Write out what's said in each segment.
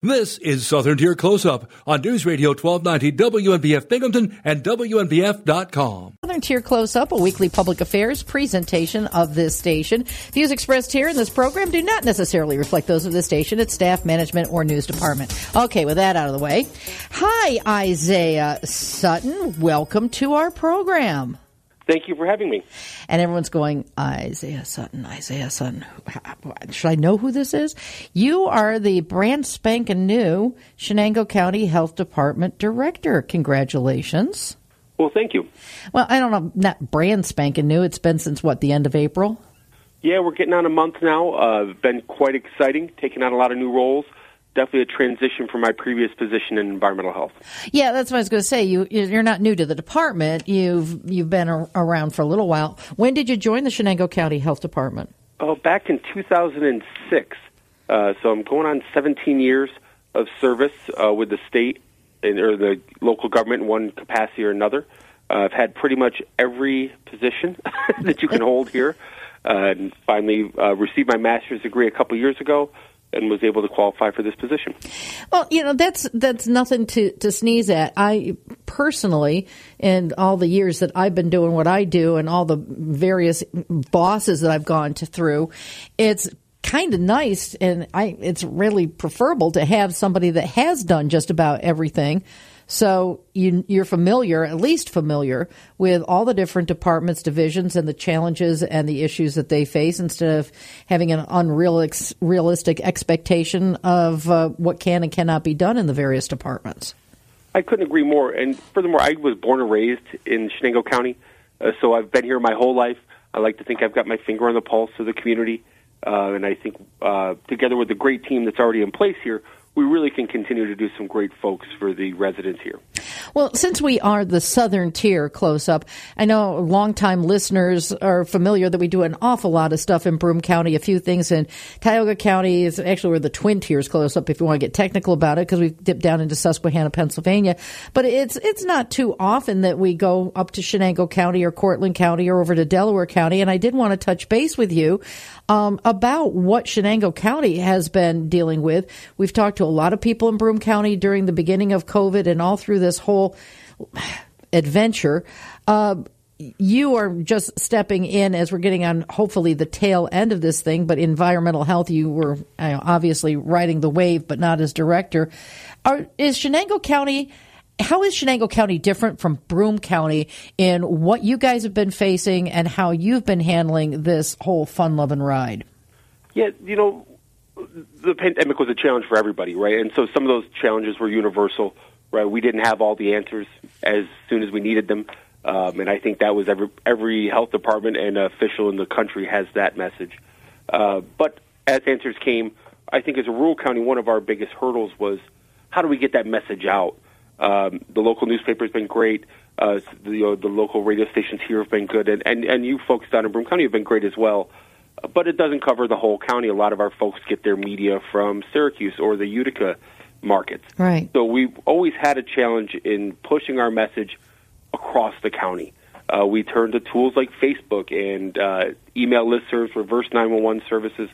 This is Southern Tier Close Up on News Radio 1290 WNBF Binghamton and WNBF.com. Southern Tier Close Up, a weekly public affairs presentation of this station. Views expressed here in this program do not necessarily reflect those of the station, its staff, management, or news department. Okay, with that out of the way. Hi, Isaiah Sutton. Welcome to our program. Thank you for having me. And everyone's going, Isaiah Sutton, Isaiah Sutton. Should I know who this is? You are the brand spanking new Chenango County Health Department Director. Congratulations. Well, thank you. Well, I don't know, not brand spanking new. It's been since what, the end of April? Yeah, we're getting on a month now. Uh, been quite exciting, taking on a lot of new roles definitely a transition from my previous position in environmental health. Yeah, that's what I was going to say. You you're not new to the department. You've you've been around for a little while. When did you join the Chenango County Health Department? Oh, back in 2006. Uh, so I'm going on 17 years of service uh, with the state and, or the local government in one capacity or another. Uh, I've had pretty much every position that you can hold here. Uh, and finally uh, received my master's degree a couple years ago and was able to qualify for this position. Well, you know that's that's nothing to, to sneeze at. I personally, in all the years that I've been doing what I do, and all the various bosses that I've gone to through, it's kind of nice, and I it's really preferable to have somebody that has done just about everything so you, you're familiar, at least familiar, with all the different departments, divisions, and the challenges and the issues that they face instead of having an unrealistic expectation of uh, what can and cannot be done in the various departments. I couldn't agree more. And furthermore, I was born and raised in Chenango County, uh, so I've been here my whole life. I like to think I've got my finger on the pulse of the community. Uh, and I think uh, together with the great team that's already in place here, we really can continue to do some great folks for the residents here. Well, since we are the southern tier close up, I know longtime listeners are familiar that we do an awful lot of stuff in Broome County, a few things in Tioga County. Is actually we're the twin tiers close up if you want to get technical about it because we dip down into Susquehanna, Pennsylvania. But it's it's not too often that we go up to Chenango County or Cortland County or over to Delaware County. And I did want to touch base with you um, about what Chenango County has been dealing with. We've talked to a lot of people in Broome County during the beginning of COVID and all through this whole adventure. Uh, you are just stepping in as we're getting on hopefully the tail end of this thing, but environmental health, you were you know, obviously riding the wave, but not as director. Are, is Chenango County how is Chenango County different from Broome County in what you guys have been facing and how you've been handling this whole fun loving ride? Yeah, you know, the pandemic was a challenge for everybody, right? And so some of those challenges were universal, right? We didn't have all the answers as soon as we needed them. Um, and I think that was every every health department and official in the country has that message. Uh, but as answers came, I think as a rural county, one of our biggest hurdles was how do we get that message out? Um, the local newspaper has been great. Uh, the, uh, the local radio stations here have been good, and, and, and you folks down in Broome County have been great as well. But it doesn't cover the whole county. A lot of our folks get their media from Syracuse or the Utica markets. Right. So we've always had a challenge in pushing our message across the county. Uh, we turn to tools like Facebook and uh, email listservs, reverse 911 services.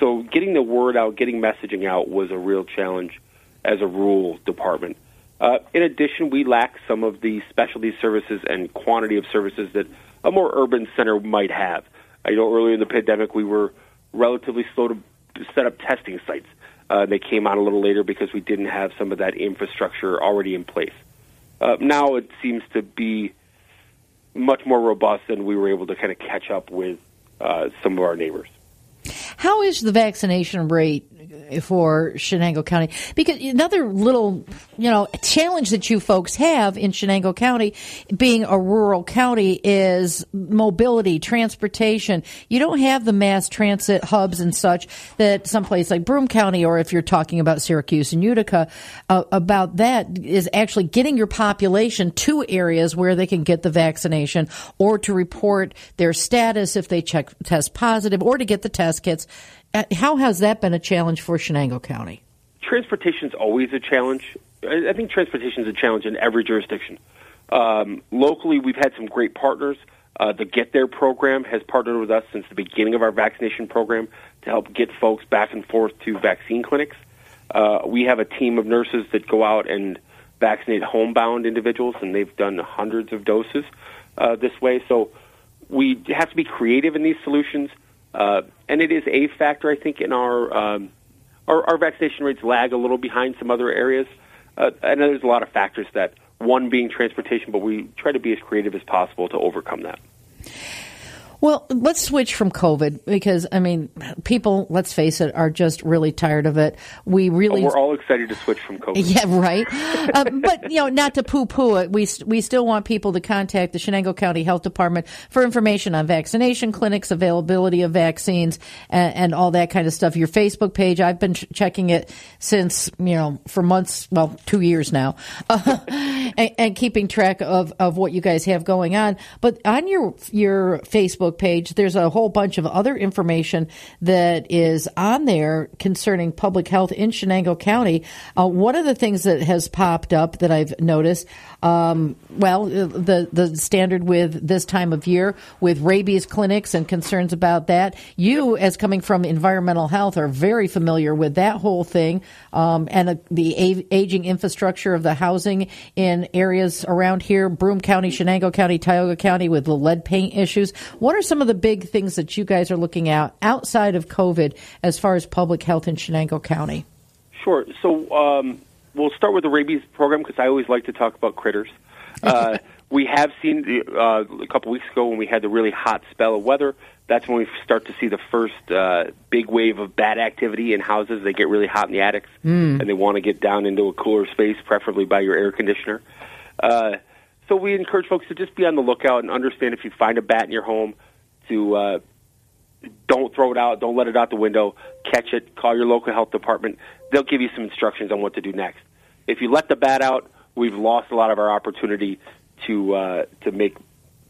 So getting the word out, getting messaging out was a real challenge as a rural department. Uh, in addition, we lack some of the specialty services and quantity of services that a more urban center might have. I know earlier in the pandemic we were relatively slow to set up testing sites. Uh, they came on a little later because we didn't have some of that infrastructure already in place. Uh, now it seems to be much more robust, and we were able to kind of catch up with uh, some of our neighbors. How is the vaccination rate for Chenango County? Because another little, you know, challenge that you folks have in Chenango County, being a rural county, is mobility, transportation. You don't have the mass transit hubs and such that someplace like Broome County, or if you're talking about Syracuse and Utica, uh, about that is actually getting your population to areas where they can get the vaccination or to report their status if they check test positive or to get the test kits. Uh, how has that been a challenge for Chenango County? Transportation is always a challenge. I think transportation is a challenge in every jurisdiction. Um, locally, we've had some great partners. Uh, the Get There program has partnered with us since the beginning of our vaccination program to help get folks back and forth to vaccine clinics. Uh, we have a team of nurses that go out and vaccinate homebound individuals, and they've done hundreds of doses uh, this way. So we have to be creative in these solutions, uh, and it is a factor, I think, in our, um, our our vaccination rates lag a little behind some other areas. Uh, and there's a lot of factors that one being transportation, but we try to be as creative as possible to overcome that. Well, let's switch from COVID because I mean, people, let's face it, are just really tired of it. We really, oh, we're all excited to switch from COVID. Yeah, right. uh, but you know, not to poo-poo it, we we still want people to contact the Chenango County Health Department for information on vaccination clinics, availability of vaccines, and, and all that kind of stuff. Your Facebook page, I've been ch- checking it since you know for months, well, two years now, uh, and, and keeping track of of what you guys have going on. But on your your Facebook Facebook page, there's a whole bunch of other information that is on there concerning public health in Chenango County. Uh, one of the things that has popped up that I've noticed, um, well, the the standard with this time of year with rabies clinics and concerns about that. You, as coming from environmental health, are very familiar with that whole thing um, and uh, the a- aging infrastructure of the housing in areas around here, Broome County, Chenango County, Tioga County, with the lead paint issues. What are some of the big things that you guys are looking at outside of COVID as far as public health in Chenango County? Sure. So um, we'll start with the rabies program because I always like to talk about critters. Uh, we have seen uh, a couple weeks ago when we had the really hot spell of weather. That's when we start to see the first uh, big wave of bat activity in houses. They get really hot in the attics, mm. and they want to get down into a cooler space, preferably by your air conditioner. Uh, so we encourage folks to just be on the lookout and understand if you find a bat in your home, to uh, don't throw it out, don't let it out the window, catch it, call your local health department. They'll give you some instructions on what to do next. If you let the bat out, we've lost a lot of our opportunity to uh, to make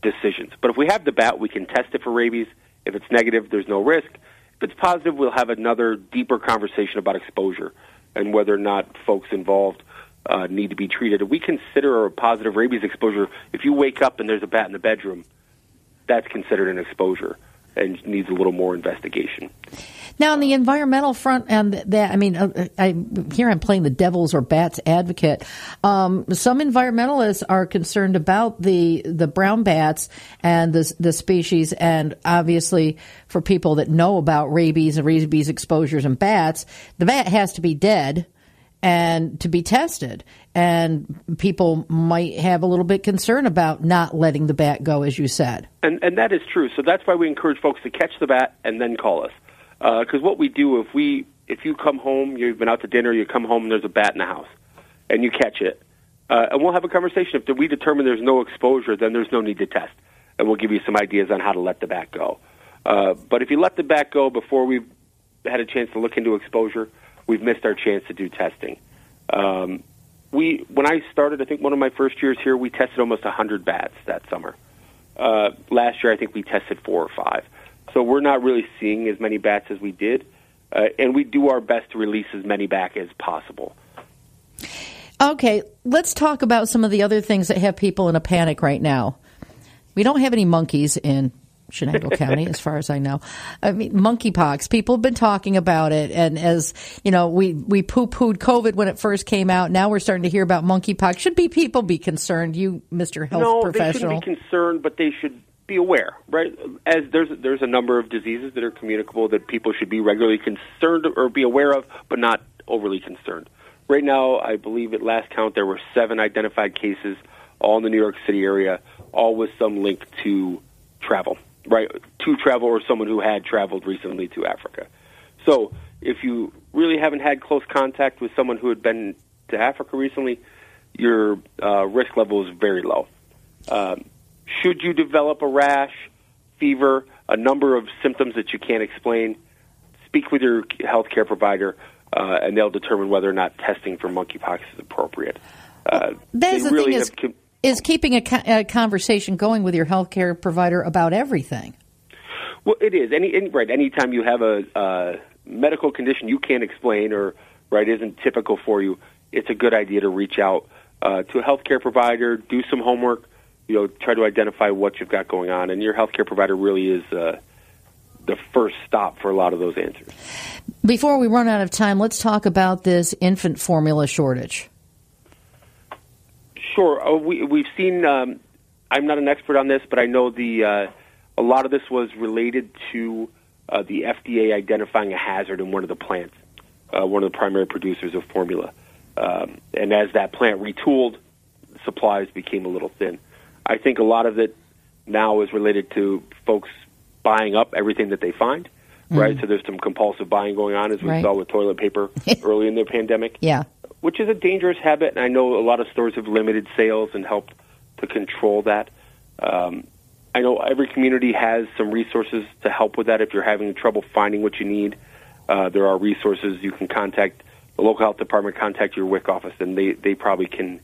decisions. But if we have the bat, we can test it for rabies. If it's negative, there's no risk. If it's positive, we'll have another deeper conversation about exposure and whether or not folks involved uh, need to be treated. We consider a positive rabies exposure if you wake up and there's a bat in the bedroom that's considered an exposure and needs a little more investigation. Now, on the environmental front, and that I mean, uh, I here I'm playing the devil's or bats advocate. Um, some environmentalists are concerned about the the brown bats and the the species, and obviously for people that know about rabies and rabies exposures in bats, the bat has to be dead and to be tested. And people might have a little bit concern about not letting the bat go, as you said. And and that is true. So that's why we encourage folks to catch the bat and then call us. Because uh, what we do if we if you come home, you've been out to dinner, you come home and there's a bat in the house, and you catch it, uh, and we'll have a conversation. If we determine there's no exposure, then there's no need to test, and we'll give you some ideas on how to let the bat go. Uh, but if you let the bat go before we've had a chance to look into exposure, we've missed our chance to do testing. Um, we when I started, I think one of my first years here, we tested almost 100 bats that summer. Uh, last year, I think we tested four or five. So we're not really seeing as many bats as we did, uh, and we do our best to release as many back as possible. Okay, let's talk about some of the other things that have people in a panic right now. We don't have any monkeys in Chenango County, as far as I know. I mean, monkeypox. People have been talking about it, and as you know, we we poo pooed COVID when it first came out. Now we're starting to hear about monkeypox. Should be people be concerned? You, Mister Health no, Professional, they shouldn't be concerned, but they should be aware, right? As there's there's a number of diseases that are communicable that people should be regularly concerned or be aware of, but not overly concerned. Right now, I believe at last count there were seven identified cases, all in the New York City area, all with some link to travel right, to travel or someone who had traveled recently to Africa. So if you really haven't had close contact with someone who had been to Africa recently, your uh, risk level is very low. Um, should you develop a rash, fever, a number of symptoms that you can't explain, speak with your healthcare provider, uh, and they'll determine whether or not testing for monkeypox is appropriate. Uh, well, the really thing is, com- is keeping a, a, conversation going with your healthcare provider about everything. Well, it is. Any, any right. Anytime you have a uh, medical condition you can't explain or right isn't typical for you, it's a good idea to reach out uh, to a healthcare provider, do some homework, you know, try to identify what you've got going on, and your healthcare provider really is uh, the first stop for a lot of those answers. Before we run out of time, let's talk about this infant formula shortage. Sure. Uh, we, we've seen, um, I'm not an expert on this, but I know the uh, a lot of this was related to uh, the FDA identifying a hazard in one of the plants, uh, one of the primary producers of formula. Um, and as that plant retooled, supplies became a little thin. I think a lot of it now is related to folks buying up everything that they find, mm-hmm. right? So there's some compulsive buying going on, as we right. saw with toilet paper early in the pandemic. Yeah. Which is a dangerous habit, and I know a lot of stores have limited sales and helped to control that. Um, I know every community has some resources to help with that. If you're having trouble finding what you need, uh, there are resources you can contact the local health department, contact your WIC office, and they, they probably can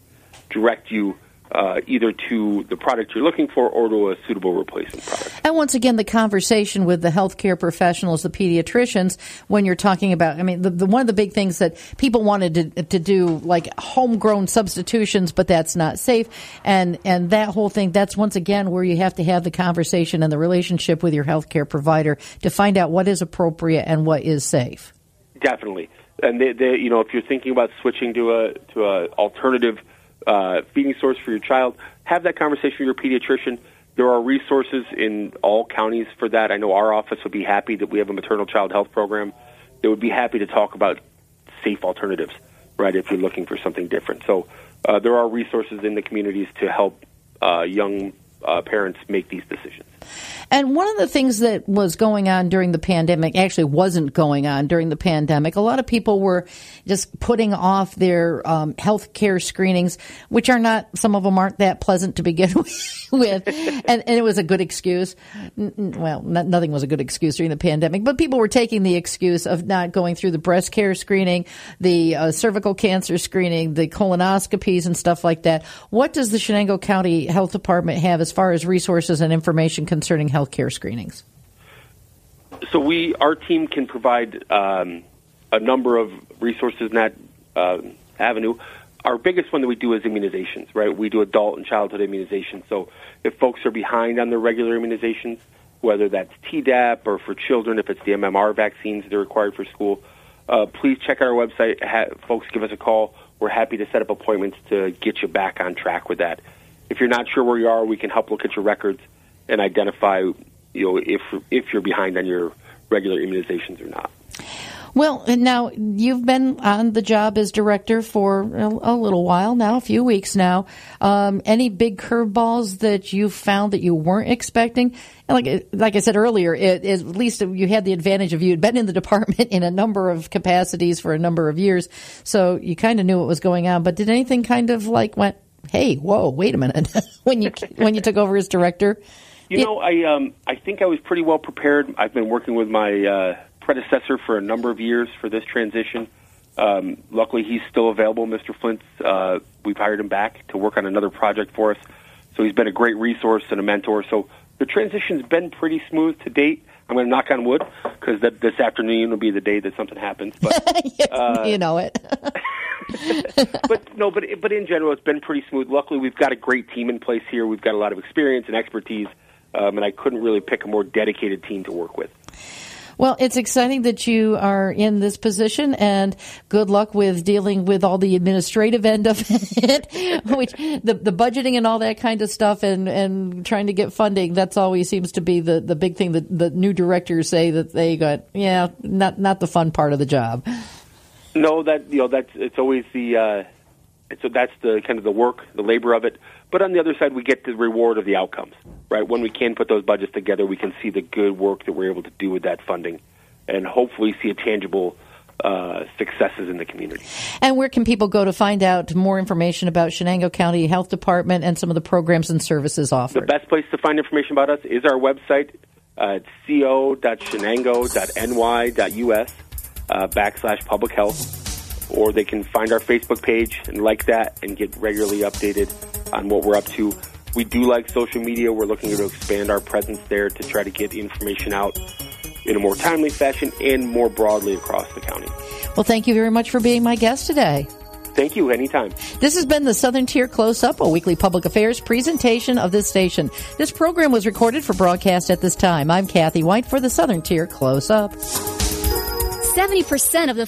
direct you uh, either to the product you're looking for or to a suitable replacement product. And once again, the conversation with the healthcare professionals, the pediatricians, when you're talking about, I mean, the, the, one of the big things that people wanted to, to do, like homegrown substitutions, but that's not safe. And, and that whole thing, that's once again where you have to have the conversation and the relationship with your healthcare provider to find out what is appropriate and what is safe. Definitely. And they, they, you know, if you're thinking about switching to a to a alternative uh, feeding source for your child, have that conversation with your pediatrician. There are resources in all counties for that. I know our office would be happy that we have a maternal child health program. They would be happy to talk about safe alternatives, right, if you're looking for something different. So uh, there are resources in the communities to help uh, young uh, parents make these decisions. And one of the things that was going on during the pandemic actually wasn't going on during the pandemic. A lot of people were just putting off their um, health care screenings, which are not, some of them aren't that pleasant to begin with. and, and, it was a good excuse. Well, not, nothing was a good excuse during the pandemic, but people were taking the excuse of not going through the breast care screening, the uh, cervical cancer screening, the colonoscopies, and stuff like that. What does the Chenango County Health Department have as far as resources and information concerning health? healthcare screenings? So we, our team can provide um, a number of resources in that uh, avenue. Our biggest one that we do is immunizations, right? We do adult and childhood immunizations. So if folks are behind on their regular immunizations, whether that's Tdap or for children, if it's the MMR vaccines that are required for school, uh, please check our website. Ha- folks, give us a call. We're happy to set up appointments to get you back on track with that. If you're not sure where you are, we can help look at your records and identify, you know, if if you're behind on your regular immunizations or not. Well, now you've been on the job as director for a, little while now, a few weeks now. Um, any big curveballs that you found that you weren't expecting? And like like I said earlier, it, it, at least you had the advantage of you had been in the department in a number of capacities for a number of years, so you kind of knew what was going on. But did anything kind of like went, "Hey, whoa, wait a minute," when you when you took over as director? You know, I um, I think I was pretty well prepared. I've been working with my uh, predecessor for a number of years for this transition. Um, luckily, he's still available, Mr. Flint. Uh, we've hired him back to work on another project for us. So he's been a great resource and a mentor. So the transition's been pretty smooth to date. I'm going to knock on wood because this afternoon will be the day that something happens. But uh, you know it. but no, but but in general, it's been pretty smooth. Luckily, we've got a great team in place here. We've got a lot of experience and expertise um, and I couldn't really pick a more dedicated team to work with. Well, it's exciting that you are in this position, and good luck with dealing with all the administrative end of it, which the the budgeting and all that kind of stuff, and and trying to get funding. That's always seems to be the the big thing that the new directors say that they got. Yeah, not not the fun part of the job. No, that you know that's it's always the. Uh, so that's the kind of the work, the labor of it. But on the other side, we get the reward of the outcomes, right? When we can put those budgets together, we can see the good work that we're able to do with that funding, and hopefully see a tangible uh, successes in the community. And where can people go to find out more information about Chenango County Health Department and some of the programs and services offered? The best place to find information about us is our website. Uh, it's co.chenango.ny.us uh, backslash public health or they can find our Facebook page and like that and get regularly updated on what we're up to. We do like social media. We're looking to expand our presence there to try to get information out in a more timely fashion and more broadly across the county. Well, thank you very much for being my guest today. Thank you. Anytime. This has been the Southern Tier Close Up, a weekly public affairs presentation of this station. This program was recorded for broadcast at this time. I'm Kathy White for the Southern Tier Close Up. 70% of the